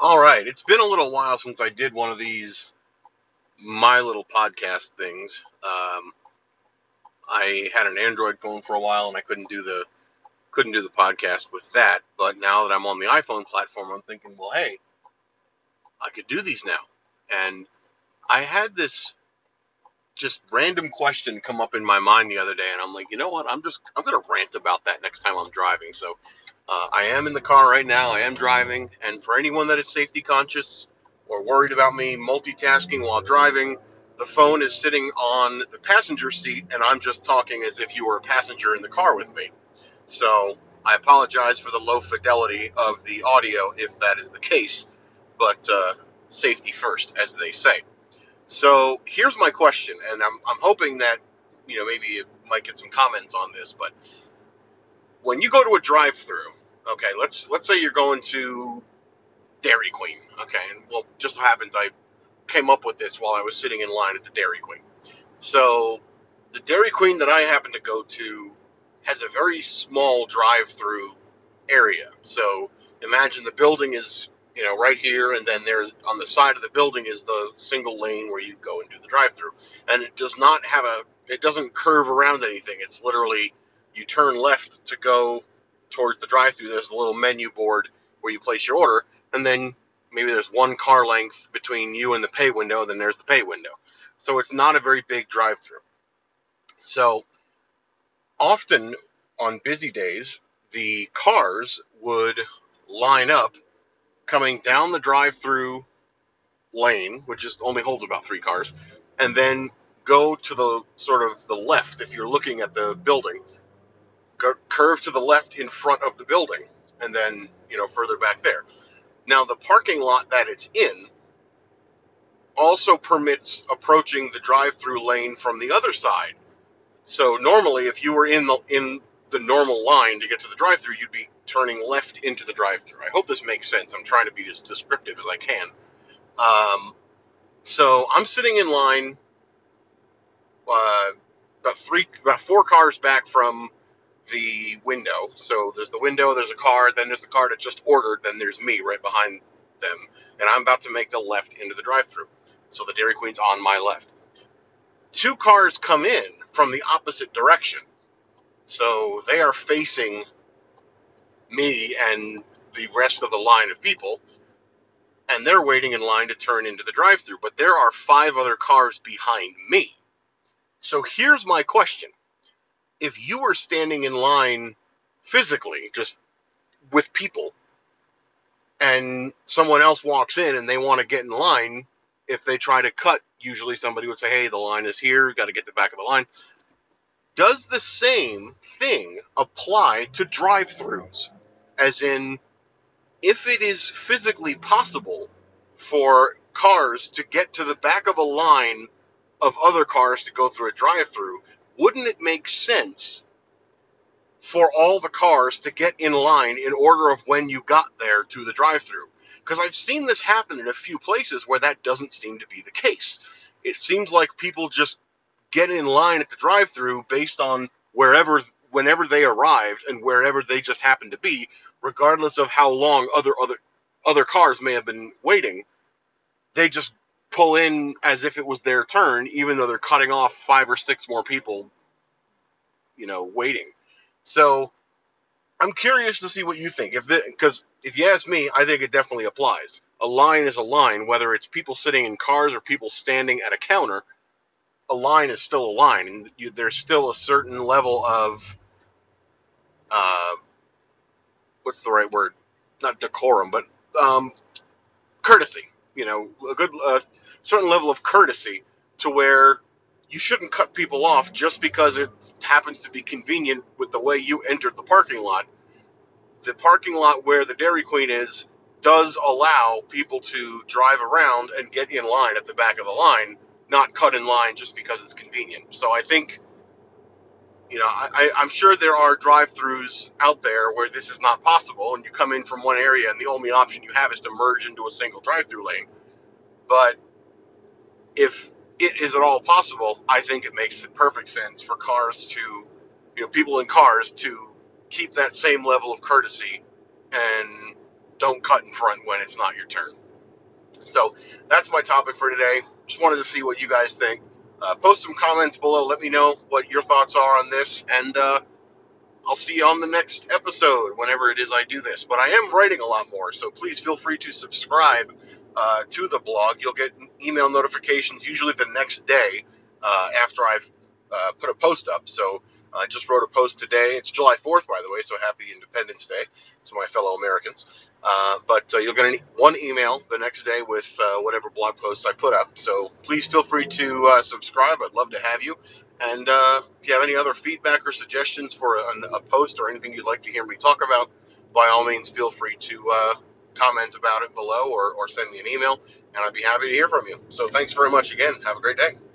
All right, it's been a little while since I did one of these my little podcast things. Um, I had an Android phone for a while and I couldn't do the couldn't do the podcast with that. But now that I'm on the iPhone platform, I'm thinking, well, hey, I could do these now. And I had this just random question come up in my mind the other day, and I'm like, you know what? I'm just I'm gonna rant about that next time I'm driving. So uh, I am in the car right now. I am driving, and for anyone that is safety conscious or worried about me multitasking while driving, the phone is sitting on the passenger seat, and I'm just talking as if you were a passenger in the car with me. So I apologize for the low fidelity of the audio if that is the case, but uh, safety first, as they say. So here's my question, and I'm, I'm hoping that you know maybe it might get some comments on this, but when you go to a drive-through, okay, let's let's say you're going to Dairy Queen, okay, and well, just so happens I came up with this while I was sitting in line at the Dairy Queen. So the Dairy Queen that I happen to go to has a very small drive-through area. So imagine the building is you know right here, and then there on the side of the building is the single lane where you go and do the drive-through, and it does not have a it doesn't curve around anything. It's literally you turn left to go towards the drive-through. There's a little menu board where you place your order, and then maybe there's one car length between you and the pay window. Then there's the pay window. So it's not a very big drive-through. So often on busy days, the cars would line up coming down the drive-through lane, which is only holds about three cars, and then go to the sort of the left if you're looking at the building. Curve to the left in front of the building, and then you know further back there. Now the parking lot that it's in also permits approaching the drive-through lane from the other side. So normally, if you were in the in the normal line to get to the drive-through, you'd be turning left into the drive-through. I hope this makes sense. I'm trying to be as descriptive as I can. Um, so I'm sitting in line, uh, about three, about four cars back from the window. So there's the window, there's a car, then there's the car that just ordered, then there's me right behind them, and I'm about to make the left into the drive-through. So the Dairy Queen's on my left. Two cars come in from the opposite direction. So they are facing me and the rest of the line of people, and they're waiting in line to turn into the drive through. But there are five other cars behind me. So here's my question If you were standing in line physically, just with people, and someone else walks in and they want to get in line, if they try to cut, usually somebody would say, Hey, the line is here, got to get the back of the line. Does the same thing apply to drive throughs? As in, if it is physically possible for cars to get to the back of a line of other cars to go through a drive through, wouldn't it make sense for all the cars to get in line in order of when you got there to the drive through? Because I've seen this happen in a few places where that doesn't seem to be the case. It seems like people just get in line at the drive through based on wherever whenever they arrived and wherever they just happened to be regardless of how long other other other cars may have been waiting they just pull in as if it was their turn even though they're cutting off five or six more people you know waiting so i'm curious to see what you think if because if you ask me i think it definitely applies a line is a line whether it's people sitting in cars or people standing at a counter a line is still a line, and you, there's still a certain level of uh, what's the right word? Not decorum, but um, courtesy. You know, a good certain level of courtesy to where you shouldn't cut people off just because it happens to be convenient with the way you entered the parking lot. The parking lot where the Dairy Queen is does allow people to drive around and get in line at the back of the line not cut in line just because it's convenient. So I think, you know, I, I'm sure there are drive-throughs out there where this is not possible, and you come in from one area, and the only option you have is to merge into a single drive-through lane. But if it is at all possible, I think it makes perfect sense for cars to, you know, people in cars to keep that same level of courtesy and don't cut in front when it's not your turn. So that's my topic for today. Just wanted to see what you guys think. Uh, post some comments below. Let me know what your thoughts are on this, and uh, I'll see you on the next episode whenever it is I do this. But I am writing a lot more, so please feel free to subscribe uh, to the blog. You'll get email notifications usually the next day uh, after I've uh, put a post up. So I just wrote a post today. It's July 4th, by the way, so happy Independence Day to my fellow Americans. Uh, but uh, you'll get an, one email the next day with uh, whatever blog posts I put up. So please feel free to uh, subscribe. I'd love to have you. And uh, if you have any other feedback or suggestions for a, a, post or anything you'd like to hear me talk about, by all means, feel free to uh, comment about it below or, or send me an email, and I'd be happy to hear from you. So thanks very much again. Have a great day.